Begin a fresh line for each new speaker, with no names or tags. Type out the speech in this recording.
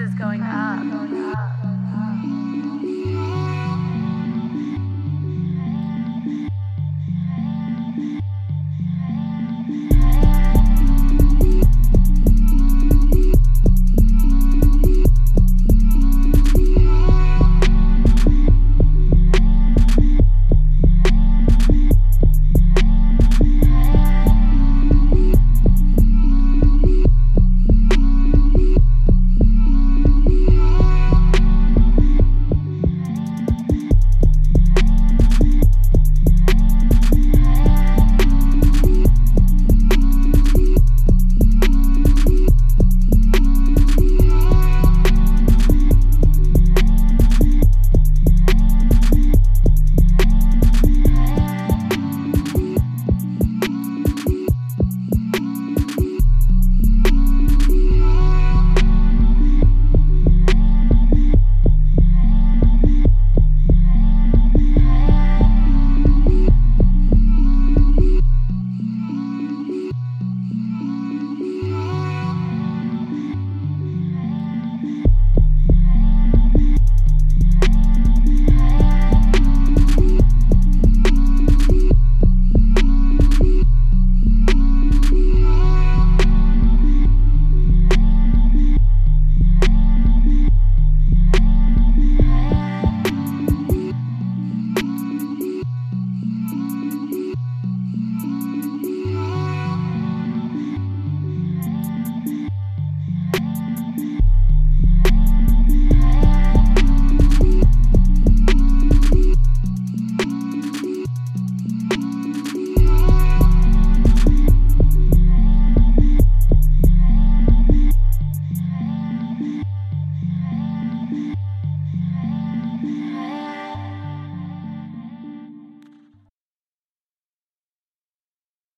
is going up.